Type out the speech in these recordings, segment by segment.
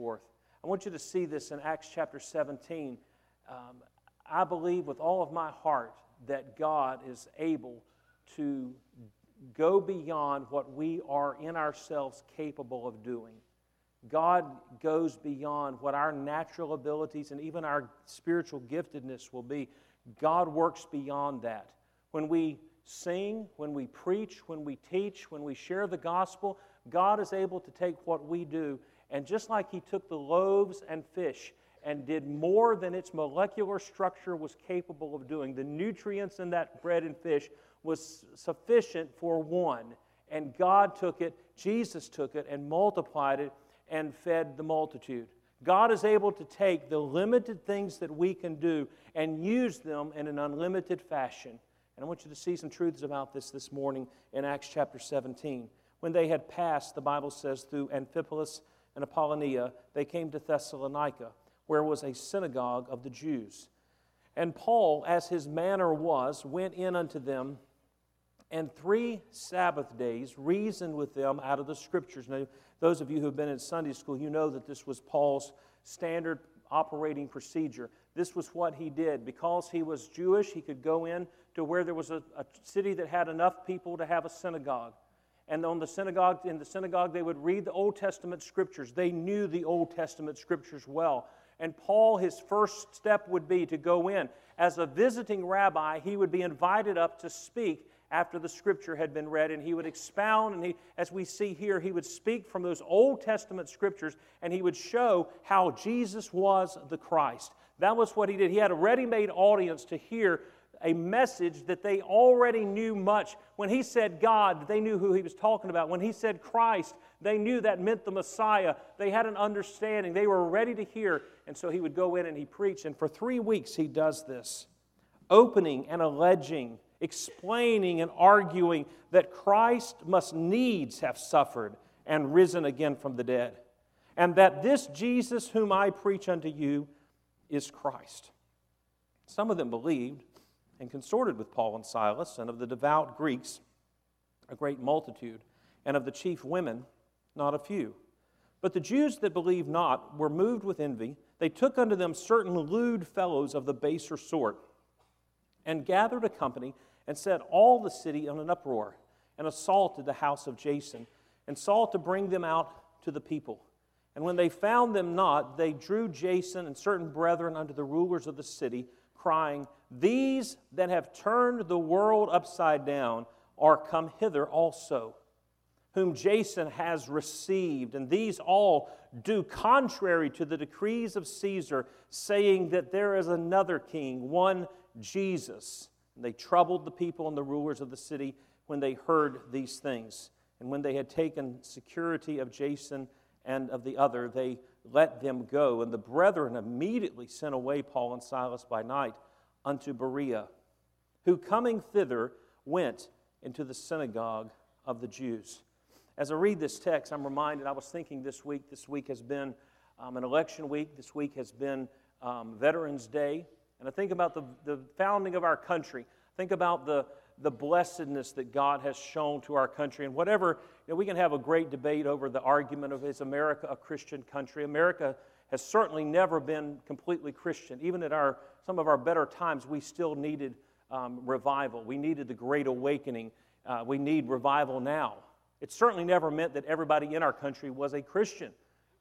forth. I want you to see this in Acts chapter 17. Um, I believe with all of my heart that God is able to go beyond what we are in ourselves capable of doing. God goes beyond what our natural abilities and even our spiritual giftedness will be. God works beyond that. When we sing, when we preach, when we teach, when we share the gospel, God is able to take what we do and just like He took the loaves and fish and did more than its molecular structure was capable of doing, the nutrients in that bread and fish was sufficient for one. And God took it, Jesus took it, and multiplied it and fed the multitude. God is able to take the limited things that we can do and use them in an unlimited fashion. And I want you to see some truths about this this morning in Acts chapter 17. When they had passed, the Bible says, through Amphipolis and Apollonia, they came to Thessalonica, where was a synagogue of the Jews. And Paul, as his manner was, went in unto them and three Sabbath days reasoned with them out of the Scriptures. Now, those of you who have been in Sunday school, you know that this was Paul's standard operating procedure. This was what he did. Because he was Jewish, he could go in to where there was a, a city that had enough people to have a synagogue. And on the synagogue, in the synagogue, they would read the Old Testament scriptures. They knew the Old Testament scriptures well. And Paul, his first step would be to go in. As a visiting rabbi, he would be invited up to speak after the scripture had been read, and he would expound, and he, as we see here, he would speak from those Old Testament scriptures, and he would show how Jesus was the Christ. That was what he did. He had a ready made audience to hear a message that they already knew much. When he said God, they knew who he was talking about. When he said Christ, they knew that meant the Messiah. They had an understanding. They were ready to hear. And so he would go in and he preached. And for three weeks, he does this, opening and alleging explaining and arguing that Christ must needs have suffered and risen again from the dead, and that this Jesus whom I preach unto you is Christ. Some of them believed and consorted with Paul and Silas, and of the devout Greeks, a great multitude, and of the chief women, not a few. But the Jews that believed not were moved with envy. They took unto them certain lewd fellows of the baser sort, and gathered a company and set all the city in an uproar and assaulted the house of Jason and sought to bring them out to the people. And when they found them not, they drew Jason and certain brethren unto the rulers of the city, crying, These that have turned the world upside down are come hither also, whom Jason has received. And these all do contrary to the decrees of Caesar, saying that there is another king, one Jesus they troubled the people and the rulers of the city when they heard these things. And when they had taken security of Jason and of the other, they let them go. And the brethren immediately sent away Paul and Silas by night unto Berea, who coming thither went into the synagogue of the Jews. As I read this text, I'm reminded, I was thinking this week, this week has been um, an election week, this week has been um, Veterans Day. And I think about the, the founding of our country. Think about the, the blessedness that God has shown to our country. And whatever, you know, we can have a great debate over the argument of is America a Christian country? America has certainly never been completely Christian. Even at our, some of our better times, we still needed um, revival. We needed the Great Awakening. Uh, we need revival now. It certainly never meant that everybody in our country was a Christian.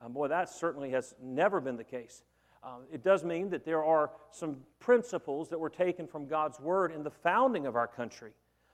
Um, boy, that certainly has never been the case. Um, it does mean that there are some principles that were taken from God's Word in the founding of our country.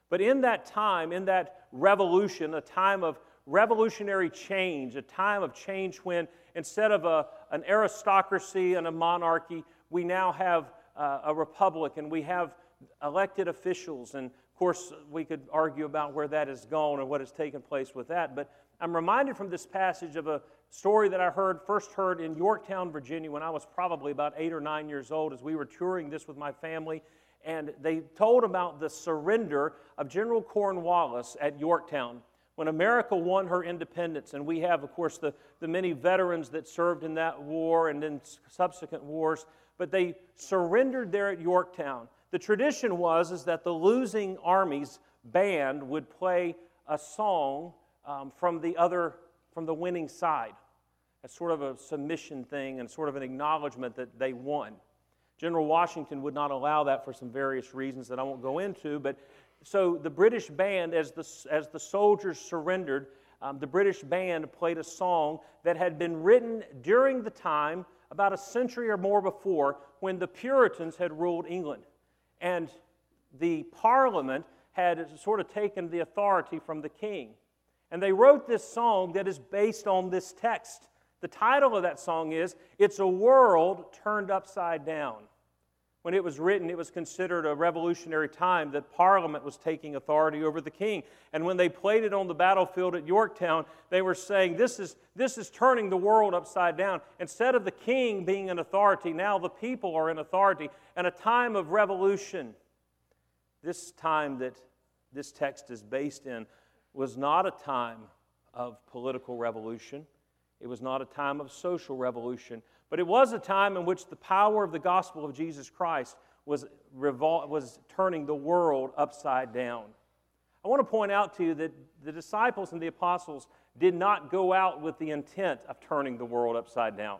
But in that time, in that revolution, a time of revolutionary change, a time of change when instead of a, an aristocracy and a monarchy, we now have uh, a republic and we have elected officials. And of course, we could argue about where that has gone and what has taken place with that. But I'm reminded from this passage of a story that I heard, first heard in Yorktown, Virginia, when I was probably about eight or nine years old, as we were touring this with my family. And they told about the surrender of General Cornwallis at Yorktown when America won her independence. And we have, of course, the, the many veterans that served in that war and in subsequent wars. But they surrendered there at Yorktown. The tradition was is that the losing army's band would play a song um, from the other from the winning side. as sort of a submission thing and sort of an acknowledgement that they won. General Washington would not allow that for some various reasons that I won't go into, but so the British band, as the, as the soldiers surrendered, um, the British band played a song that had been written during the time, about a century or more before, when the Puritans had ruled England. And the Parliament had sort of taken the authority from the king. And they wrote this song that is based on this text. The title of that song is It's a World Turned Upside Down. When it was written, it was considered a revolutionary time that Parliament was taking authority over the king. And when they played it on the battlefield at Yorktown, they were saying, This is, this is turning the world upside down. Instead of the king being an authority, now the people are in authority. And a time of revolution. This time that this text is based in was not a time of political revolution. It was not a time of social revolution, but it was a time in which the power of the gospel of Jesus Christ was, revol- was turning the world upside down. I want to point out to you that the disciples and the apostles did not go out with the intent of turning the world upside down.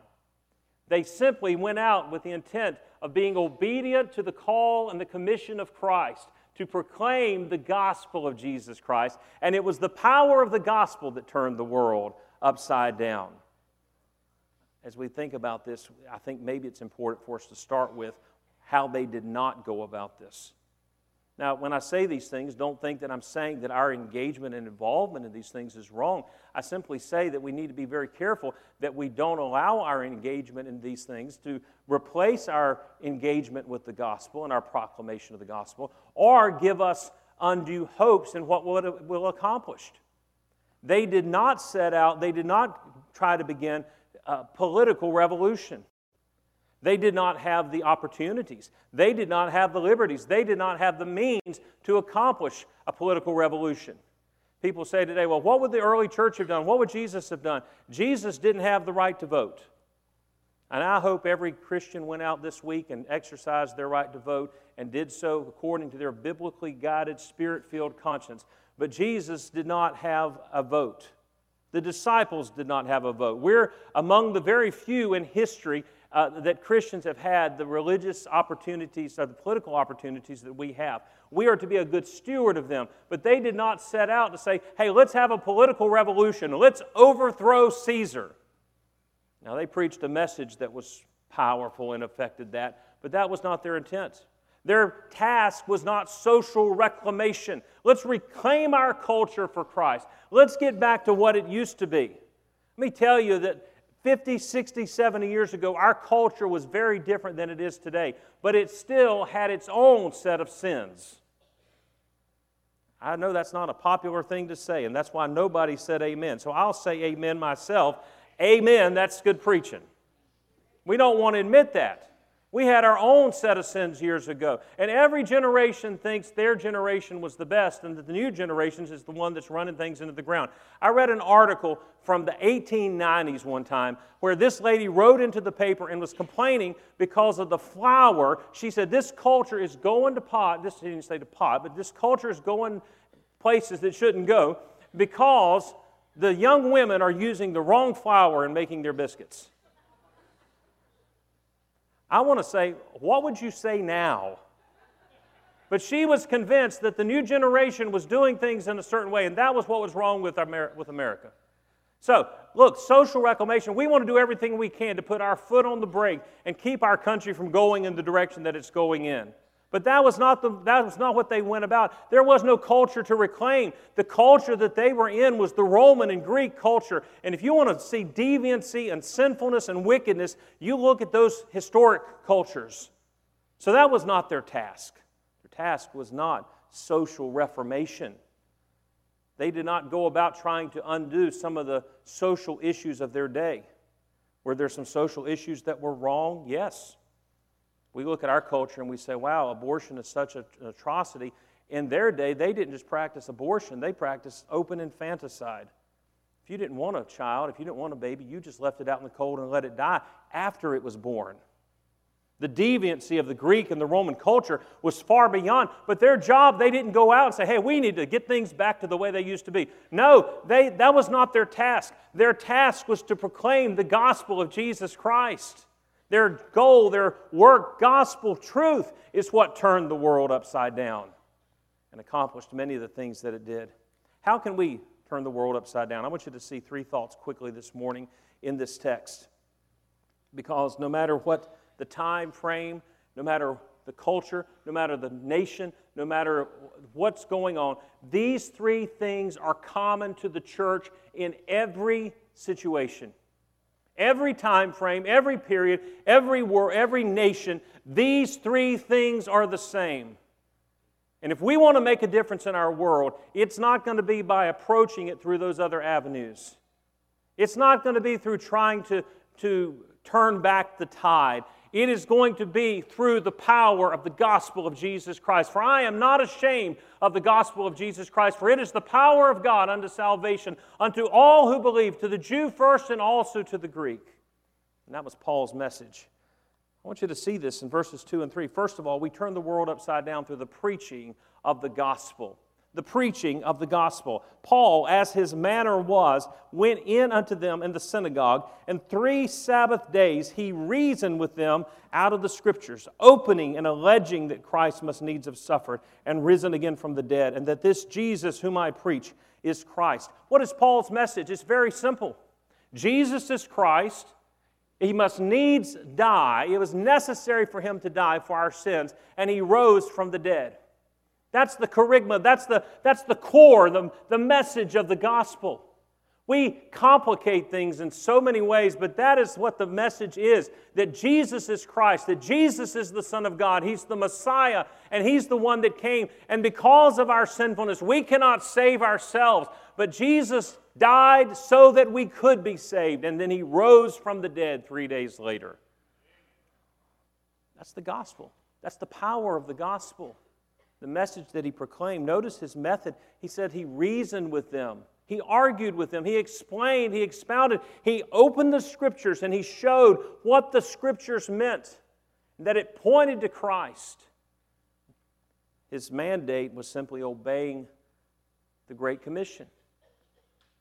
They simply went out with the intent of being obedient to the call and the commission of Christ to proclaim the gospel of Jesus Christ. And it was the power of the gospel that turned the world upside down. As we think about this, I think maybe it's important for us to start with how they did not go about this. Now, when I say these things, don't think that I'm saying that our engagement and involvement in these things is wrong. I simply say that we need to be very careful that we don't allow our engagement in these things to replace our engagement with the gospel and our proclamation of the gospel or give us undue hopes in what will will accomplished. They did not set out, they did not try to begin a political revolution. They did not have the opportunities. They did not have the liberties. They did not have the means to accomplish a political revolution. People say today, well, what would the early church have done? What would Jesus have done? Jesus didn't have the right to vote. And I hope every Christian went out this week and exercised their right to vote and did so according to their biblically guided, spirit filled conscience. But Jesus did not have a vote. The disciples did not have a vote. We're among the very few in history uh, that Christians have had the religious opportunities, or the political opportunities that we have. We are to be a good steward of them. But they did not set out to say, hey, let's have a political revolution, let's overthrow Caesar. Now, they preached a message that was powerful and affected that, but that was not their intent. Their task was not social reclamation. Let's reclaim our culture for Christ. Let's get back to what it used to be. Let me tell you that 50, 60, 70 years ago, our culture was very different than it is today, but it still had its own set of sins. I know that's not a popular thing to say, and that's why nobody said amen. So I'll say amen myself. Amen, that's good preaching. We don't want to admit that. We had our own set of sins years ago. And every generation thinks their generation was the best, and that the new generation is the one that's running things into the ground. I read an article from the 1890s one time where this lady wrote into the paper and was complaining because of the flour. She said, This culture is going to pot. This didn't say to pot, but this culture is going places that shouldn't go because the young women are using the wrong flour in making their biscuits. I want to say, what would you say now? But she was convinced that the new generation was doing things in a certain way, and that was what was wrong with, Amer- with America. So, look, social reclamation, we want to do everything we can to put our foot on the brake and keep our country from going in the direction that it's going in. But that was, not the, that was not what they went about. There was no culture to reclaim. The culture that they were in was the Roman and Greek culture. And if you want to see deviancy and sinfulness and wickedness, you look at those historic cultures. So that was not their task. Their task was not social reformation. They did not go about trying to undo some of the social issues of their day. Were there some social issues that were wrong? Yes. We look at our culture and we say, wow, abortion is such an atrocity. In their day, they didn't just practice abortion, they practiced open infanticide. If you didn't want a child, if you didn't want a baby, you just left it out in the cold and let it die after it was born. The deviancy of the Greek and the Roman culture was far beyond. But their job, they didn't go out and say, hey, we need to get things back to the way they used to be. No, they, that was not their task. Their task was to proclaim the gospel of Jesus Christ. Their goal, their work, gospel truth is what turned the world upside down and accomplished many of the things that it did. How can we turn the world upside down? I want you to see three thoughts quickly this morning in this text. Because no matter what the time frame, no matter the culture, no matter the nation, no matter what's going on, these three things are common to the church in every situation. Every time frame, every period, every war, every nation, these three things are the same. And if we want to make a difference in our world, it's not going to be by approaching it through those other avenues. It's not going to be through trying to, to turn back the tide. It is going to be through the power of the gospel of Jesus Christ. For I am not ashamed of the gospel of Jesus Christ, for it is the power of God unto salvation, unto all who believe, to the Jew first and also to the Greek. And that was Paul's message. I want you to see this in verses 2 and 3. First of all, we turn the world upside down through the preaching of the gospel the preaching of the gospel. Paul, as his manner was, went in unto them in the synagogue, and three Sabbath days he reasoned with them out of the scriptures, opening and alleging that Christ must needs have suffered and risen again from the dead, and that this Jesus whom I preach is Christ. What is Paul's message? It's very simple Jesus is Christ. He must needs die. It was necessary for him to die for our sins, and he rose from the dead. That's the kerygma, that's the, that's the core, the, the message of the gospel. We complicate things in so many ways, but that is what the message is that Jesus is Christ, that Jesus is the Son of God. He's the Messiah, and He's the one that came. And because of our sinfulness, we cannot save ourselves, but Jesus died so that we could be saved, and then He rose from the dead three days later. That's the gospel, that's the power of the gospel the message that he proclaimed. Notice his method. He said he reasoned with them, he argued with them, he explained, he expounded, he opened the scriptures and he showed what the scriptures meant, that it pointed to Christ. His mandate was simply obeying the Great Commission.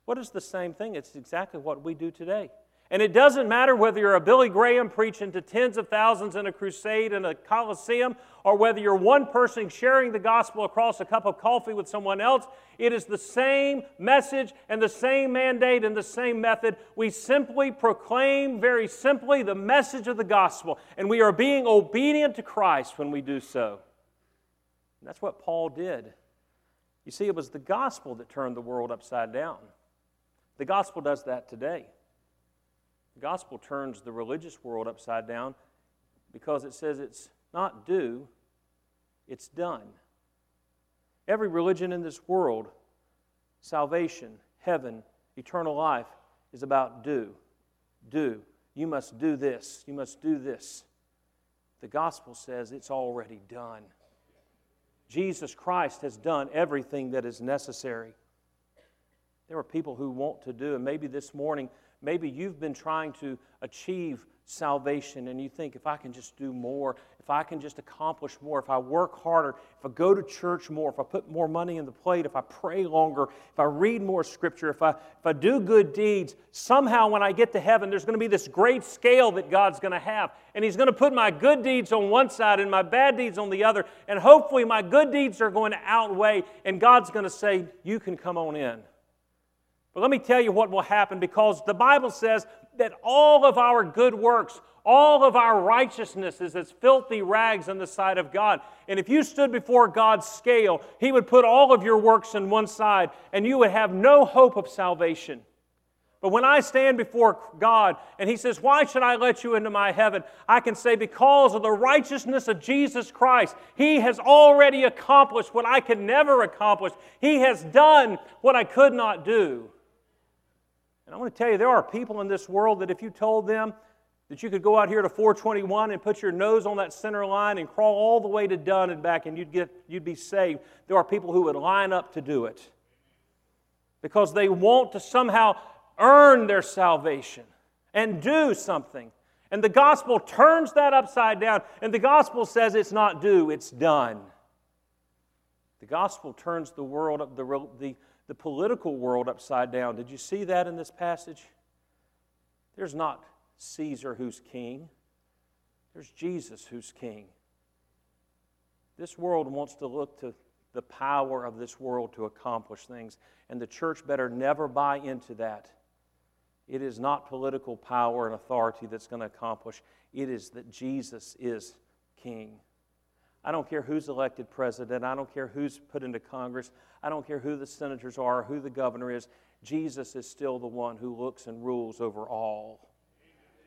What is the same thing? It's exactly what we do today. And it doesn't matter whether you're a Billy Graham preaching to tens of thousands in a crusade in a coliseum, or whether you're one person sharing the gospel across a cup of coffee with someone else. It is the same message and the same mandate and the same method. We simply proclaim very simply the message of the gospel, and we are being obedient to Christ when we do so. And that's what Paul did. You see, it was the gospel that turned the world upside down. The gospel does that today. The gospel turns the religious world upside down because it says it's not do, it's done. Every religion in this world, salvation, heaven, eternal life, is about do. Do. You must do this. You must do this. The gospel says it's already done. Jesus Christ has done everything that is necessary. There are people who want to do, and maybe this morning Maybe you've been trying to achieve salvation and you think if I can just do more, if I can just accomplish more, if I work harder, if I go to church more, if I put more money in the plate, if I pray longer, if I read more scripture, if I, if I do good deeds, somehow when I get to heaven, there's going to be this great scale that God's going to have. And He's going to put my good deeds on one side and my bad deeds on the other. And hopefully my good deeds are going to outweigh, and God's going to say, You can come on in. But let me tell you what will happen because the Bible says that all of our good works, all of our righteousness is as filthy rags in the sight of God. And if you stood before God's scale, He would put all of your works on one side and you would have no hope of salvation. But when I stand before God and He says, Why should I let you into my heaven? I can say, Because of the righteousness of Jesus Christ, He has already accomplished what I could never accomplish. He has done what I could not do. I want to tell you, there are people in this world that if you told them that you could go out here to 421 and put your nose on that center line and crawl all the way to Dunn and back and you'd, get, you'd be saved, there are people who would line up to do it because they want to somehow earn their salvation and do something. And the gospel turns that upside down. And the gospel says it's not do, it's done. The gospel turns the world, the, the, the political world upside down. Did you see that in this passage? There's not Caesar who's king, there's Jesus who's king. This world wants to look to the power of this world to accomplish things, and the church better never buy into that. It is not political power and authority that's going to accomplish, it is that Jesus is king. I don't care who's elected president. I don't care who's put into Congress. I don't care who the senators are, who the governor is. Jesus is still the one who looks and rules over all.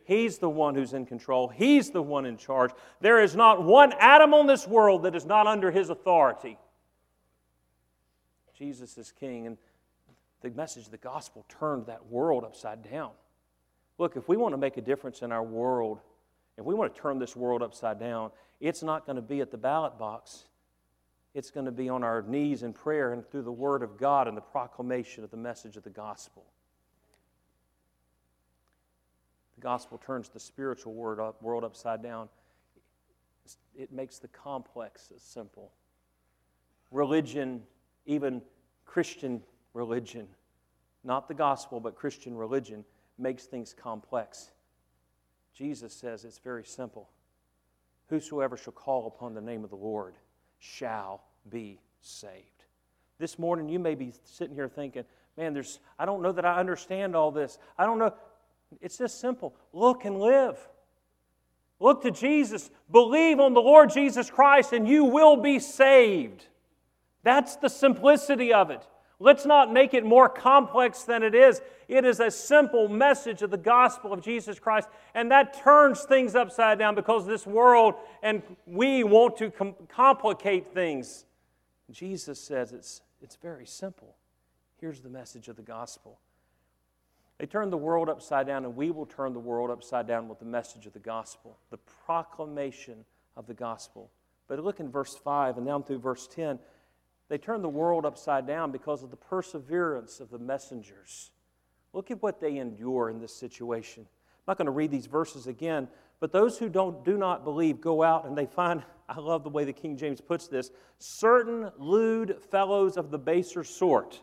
He's the one who's in control. He's the one in charge. There is not one atom on this world that is not under his authority. Jesus is king. And the message of the gospel turned that world upside down. Look, if we want to make a difference in our world, if we want to turn this world upside down, it's not going to be at the ballot box. It's going to be on our knees in prayer and through the Word of God and the proclamation of the message of the gospel. The gospel turns the spiritual world, up, world upside down. It makes the complex simple. Religion, even Christian religion, not the gospel, but Christian religion, makes things complex. Jesus says it's very simple. Whosoever shall call upon the name of the Lord shall be saved. This morning, you may be sitting here thinking, man, there's, I don't know that I understand all this. I don't know. It's just simple. Look and live. Look to Jesus. Believe on the Lord Jesus Christ, and you will be saved. That's the simplicity of it. Let's not make it more complex than it is. It is a simple message of the gospel of Jesus Christ, and that turns things upside down because this world and we want to com- complicate things. Jesus says it's, it's very simple. Here's the message of the gospel. They turn the world upside down, and we will turn the world upside down with the message of the gospel, the proclamation of the gospel. But look in verse 5 and down through verse 10. They turned the world upside down because of the perseverance of the messengers. Look at what they endure in this situation. I'm not going to read these verses again, but those who don't, do not believe go out and they find, I love the way the King James puts this, certain lewd fellows of the baser sort.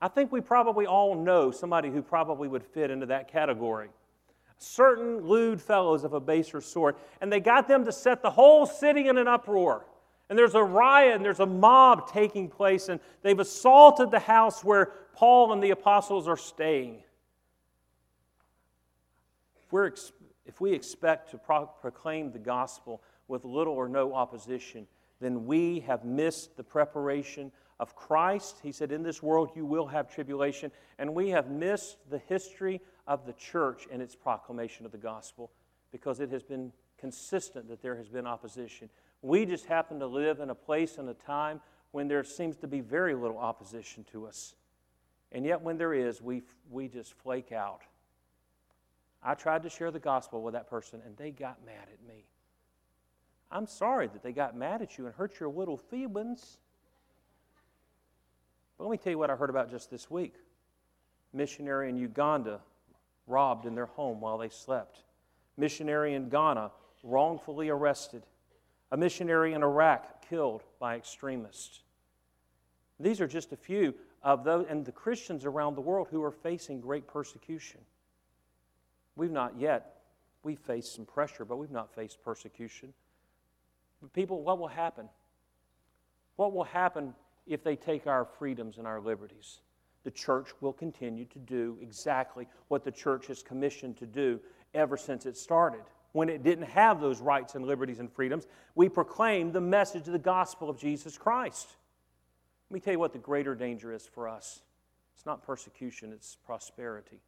I think we probably all know somebody who probably would fit into that category. Certain lewd fellows of a baser sort. And they got them to set the whole city in an uproar. And there's a riot and there's a mob taking place, and they've assaulted the house where Paul and the apostles are staying. If, we're, if we expect to pro- proclaim the gospel with little or no opposition, then we have missed the preparation of Christ. He said, In this world you will have tribulation. And we have missed the history of the church and its proclamation of the gospel because it has been consistent that there has been opposition. We just happen to live in a place and a time when there seems to be very little opposition to us. And yet, when there is, we, we just flake out. I tried to share the gospel with that person, and they got mad at me. I'm sorry that they got mad at you and hurt your little feelings. But let me tell you what I heard about just this week. Missionary in Uganda robbed in their home while they slept. Missionary in Ghana wrongfully arrested a missionary in Iraq killed by extremists. These are just a few of those, and the Christians around the world who are facing great persecution. We've not yet, we've faced some pressure, but we've not faced persecution. But people, what will happen? What will happen if they take our freedoms and our liberties? The church will continue to do exactly what the church has commissioned to do ever since it started when it didn't have those rights and liberties and freedoms, we proclaimed the message of the gospel of Jesus Christ. Let me tell you what the greater danger is for us it's not persecution, it's prosperity.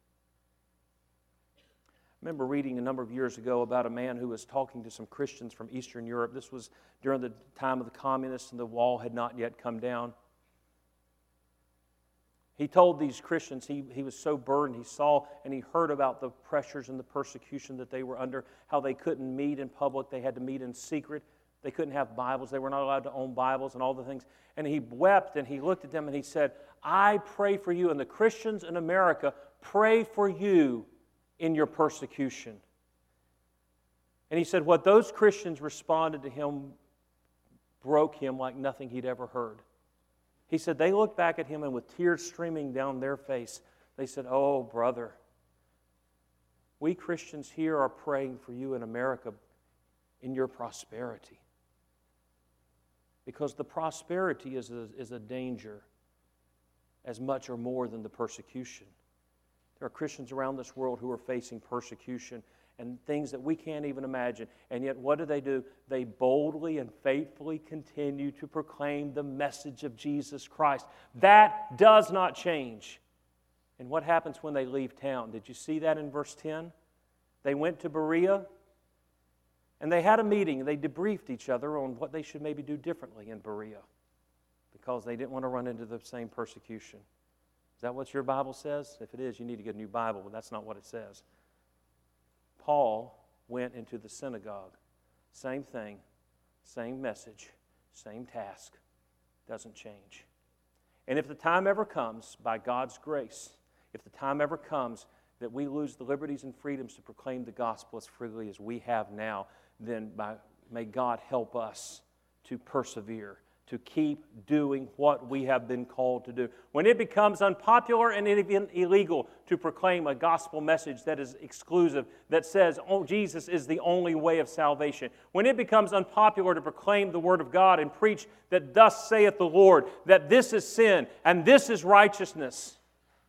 I remember reading a number of years ago about a man who was talking to some Christians from Eastern Europe. This was during the time of the communists, and the wall had not yet come down. He told these Christians he, he was so burdened. He saw and he heard about the pressures and the persecution that they were under, how they couldn't meet in public, they had to meet in secret. They couldn't have Bibles, they were not allowed to own Bibles and all the things. And he wept and he looked at them and he said, I pray for you, and the Christians in America pray for you in your persecution. And he said, What those Christians responded to him broke him like nothing he'd ever heard. He said, They looked back at him and with tears streaming down their face, they said, Oh, brother, we Christians here are praying for you in America in your prosperity. Because the prosperity is a, is a danger as much or more than the persecution. There are Christians around this world who are facing persecution and things that we can't even imagine. And yet, what do they do? They boldly and faithfully continue to proclaim the message of Jesus Christ. That does not change. And what happens when they leave town? Did you see that in verse 10? They went to Berea and they had a meeting. They debriefed each other on what they should maybe do differently in Berea because they didn't want to run into the same persecution. Is that what your Bible says? If it is, you need to get a new Bible, but that's not what it says. Paul went into the synagogue. Same thing, same message, same task. Doesn't change. And if the time ever comes, by God's grace, if the time ever comes that we lose the liberties and freedoms to proclaim the gospel as freely as we have now, then by, may God help us to persevere to keep doing what we have been called to do. When it becomes unpopular and even illegal to proclaim a gospel message that is exclusive, that says, oh, Jesus is the only way of salvation, when it becomes unpopular to proclaim the Word of God and preach that thus saith the Lord, that this is sin and this is righteousness,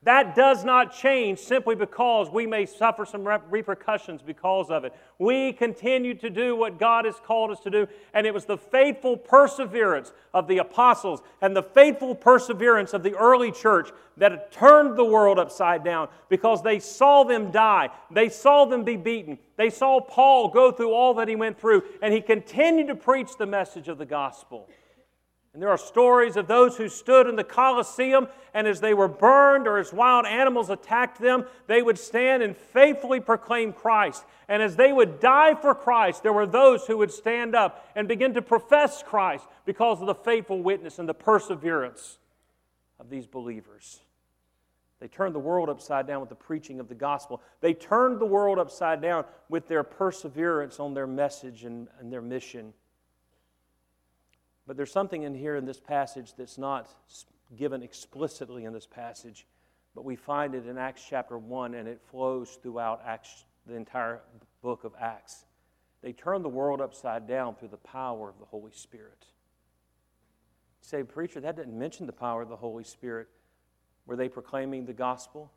that does not change simply because we may suffer some repercussions because of it. We continue to do what God has called us to do, and it was the faithful perseverance of the apostles and the faithful perseverance of the early church that turned the world upside down because they saw them die, they saw them be beaten, they saw Paul go through all that he went through, and he continued to preach the message of the gospel. And there are stories of those who stood in the Colosseum, and as they were burned or as wild animals attacked them, they would stand and faithfully proclaim Christ. And as they would die for Christ, there were those who would stand up and begin to profess Christ because of the faithful witness and the perseverance of these believers. They turned the world upside down with the preaching of the gospel. They turned the world upside down with their perseverance on their message and, and their mission. But there's something in here in this passage that's not given explicitly in this passage, but we find it in Acts chapter 1 and it flows throughout Acts, the entire book of Acts. They turn the world upside down through the power of the Holy Spirit. You say, Preacher, that didn't mention the power of the Holy Spirit. Were they proclaiming the gospel?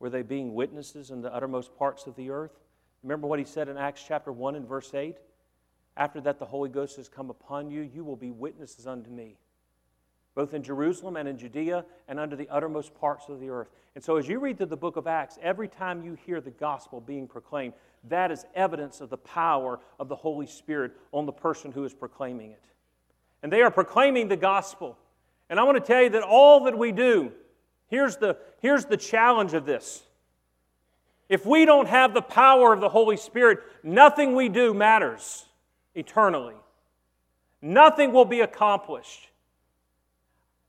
Were they being witnesses in the uttermost parts of the earth? Remember what he said in Acts chapter 1 and verse 8? After that, the Holy Ghost has come upon you. You will be witnesses unto me, both in Jerusalem and in Judea and under the uttermost parts of the earth. And so, as you read through the book of Acts, every time you hear the gospel being proclaimed, that is evidence of the power of the Holy Spirit on the person who is proclaiming it. And they are proclaiming the gospel. And I want to tell you that all that we do, here's the, here's the challenge of this. If we don't have the power of the Holy Spirit, nothing we do matters eternally. Nothing will be accomplished.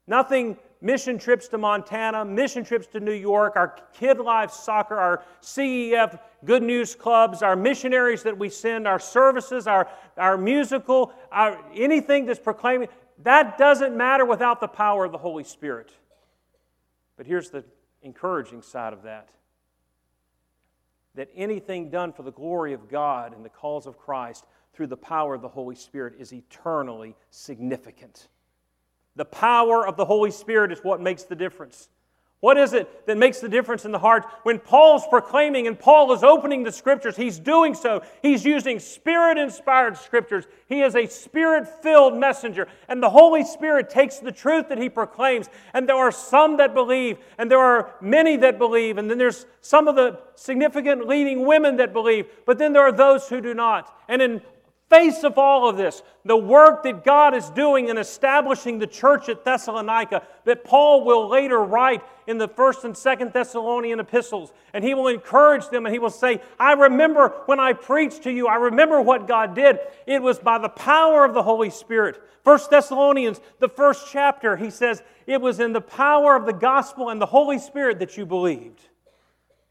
Nothing, mission trips to Montana, mission trips to New York, our Kid Life Soccer, our CEF Good News Clubs, our missionaries that we send, our services, our, our musical, our, anything that's proclaiming, that doesn't matter without the power of the Holy Spirit. But here's the encouraging side of that that anything done for the glory of God and the cause of Christ through the power of the Holy Spirit is eternally significant. The power of the Holy Spirit is what makes the difference. What is it that makes the difference in the heart? When Paul's proclaiming and Paul is opening the scriptures, he's doing so. He's using spirit inspired scriptures. He is a spirit filled messenger. And the Holy Spirit takes the truth that he proclaims. And there are some that believe, and there are many that believe, and then there's some of the significant leading women that believe, but then there are those who do not. And in face of all of this, the work that God is doing in establishing the church at Thessalonica, that Paul will later write in the first and second Thessalonian epistles. And he will encourage them and he will say, I remember when I preached to you, I remember what God did. It was by the power of the Holy Spirit. First Thessalonians, the first chapter, he says, It was in the power of the gospel and the Holy Spirit that you believed.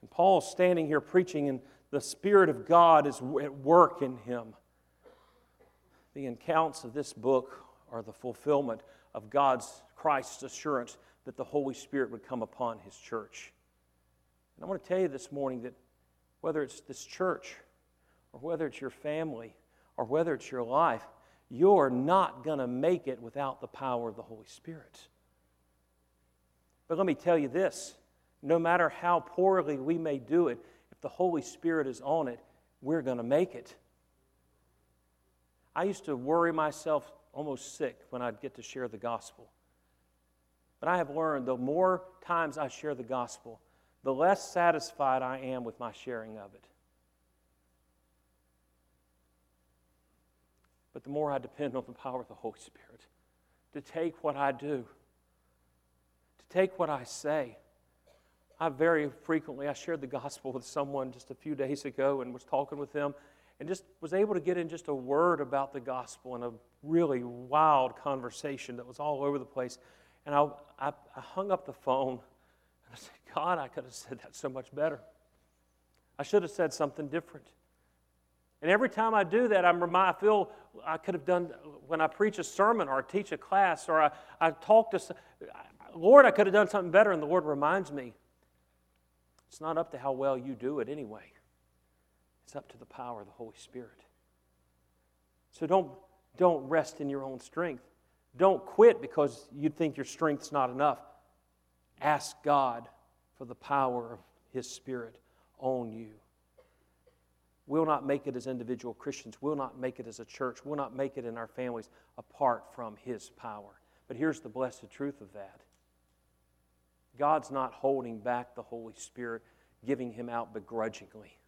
And Paul's standing here preaching and The Spirit of God is at work in him. The accounts of this book are the fulfillment of God's Christ's assurance that the Holy Spirit would come upon his church. And I want to tell you this morning that whether it's this church or whether it's your family or whether it's your life, you're not going to make it without the power of the Holy Spirit. But let me tell you this no matter how poorly we may do it, if the Holy Spirit is on it, we're going to make it. I used to worry myself almost sick when I'd get to share the gospel. But I have learned the more times I share the gospel, the less satisfied I am with my sharing of it. But the more I depend on the power of the Holy Spirit to take what I do, to take what I say. I very frequently I shared the gospel with someone just a few days ago and was talking with them and just was able to get in just a word about the gospel in a really wild conversation that was all over the place. And I, I, I hung up the phone and I said, God, I could have said that so much better. I should have said something different. And every time I do that, I'm remind, I feel I could have done when I preach a sermon or I teach a class or I, I talk to, Lord, I could have done something better. And the Lord reminds me, it's not up to how well you do it anyway. It's up to the power of the Holy Spirit. So don't, don't rest in your own strength. Don't quit because you think your strength's not enough. Ask God for the power of His Spirit on you. We'll not make it as individual Christians. We'll not make it as a church. We'll not make it in our families apart from His power. But here's the blessed truth of that God's not holding back the Holy Spirit, giving Him out begrudgingly.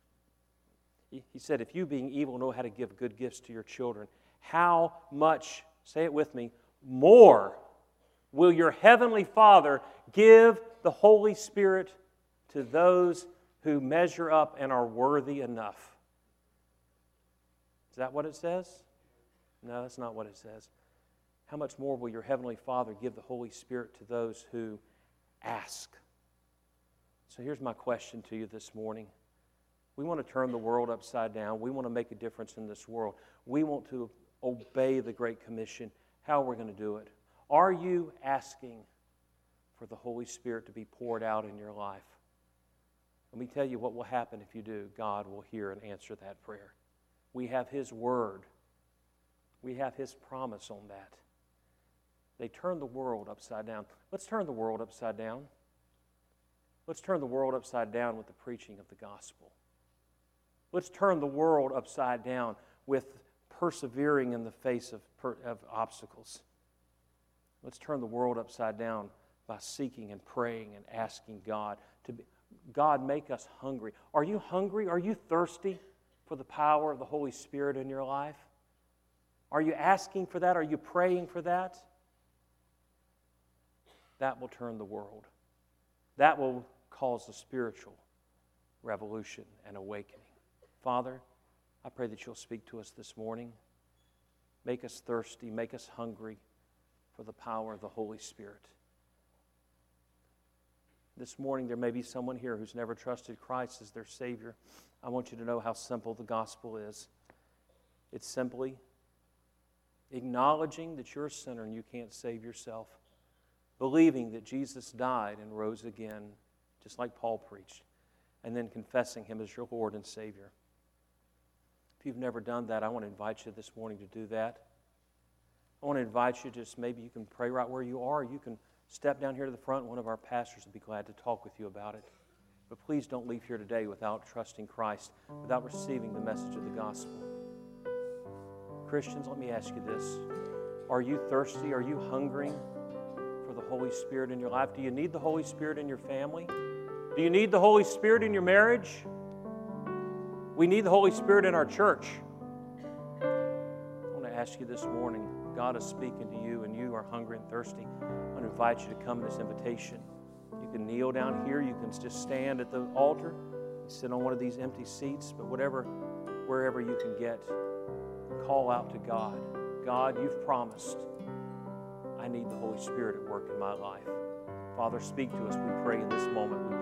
He said, If you, being evil, know how to give good gifts to your children, how much, say it with me, more will your heavenly Father give the Holy Spirit to those who measure up and are worthy enough? Is that what it says? No, that's not what it says. How much more will your Heavenly Father give the Holy Spirit to those who ask? So here's my question to you this morning. We want to turn the world upside down. We want to make a difference in this world. We want to obey the Great Commission. How are we going to do it? Are you asking for the Holy Spirit to be poured out in your life? Let me tell you what will happen if you do. God will hear and answer that prayer. We have His Word, we have His promise on that. They turn the world upside down. Let's turn the world upside down. Let's turn the world upside down with the preaching of the gospel. Let's turn the world upside down with persevering in the face of, of obstacles. Let's turn the world upside down by seeking and praying and asking God to be, God make us hungry. Are you hungry? Are you thirsty? for the power of the Holy Spirit in your life? Are you asking for that? Are you praying for that? That will turn the world. That will cause a spiritual revolution and awakening. Father, I pray that you'll speak to us this morning. Make us thirsty, make us hungry for the power of the Holy Spirit. This morning, there may be someone here who's never trusted Christ as their Savior. I want you to know how simple the gospel is. It's simply acknowledging that you're a sinner and you can't save yourself, believing that Jesus died and rose again, just like Paul preached, and then confessing Him as your Lord and Savior. If you've never done that, I want to invite you this morning to do that. I want to invite you just maybe you can pray right where you are. You can step down here to the front. One of our pastors would be glad to talk with you about it. But please don't leave here today without trusting Christ, without receiving the message of the gospel. Christians, let me ask you this Are you thirsty? Are you hungering for the Holy Spirit in your life? Do you need the Holy Spirit in your family? Do you need the Holy Spirit in your marriage? We need the Holy Spirit in our church. I want to ask you this morning God is speaking to you and you are hungry and thirsty. I want to invite you to come to this invitation You can kneel down here. You can just stand at the altar, sit on one of these empty seats, but whatever, wherever you can get, call out to God. God, you've promised. I need the Holy Spirit at work in my life. Father, speak to us, we pray in this moment.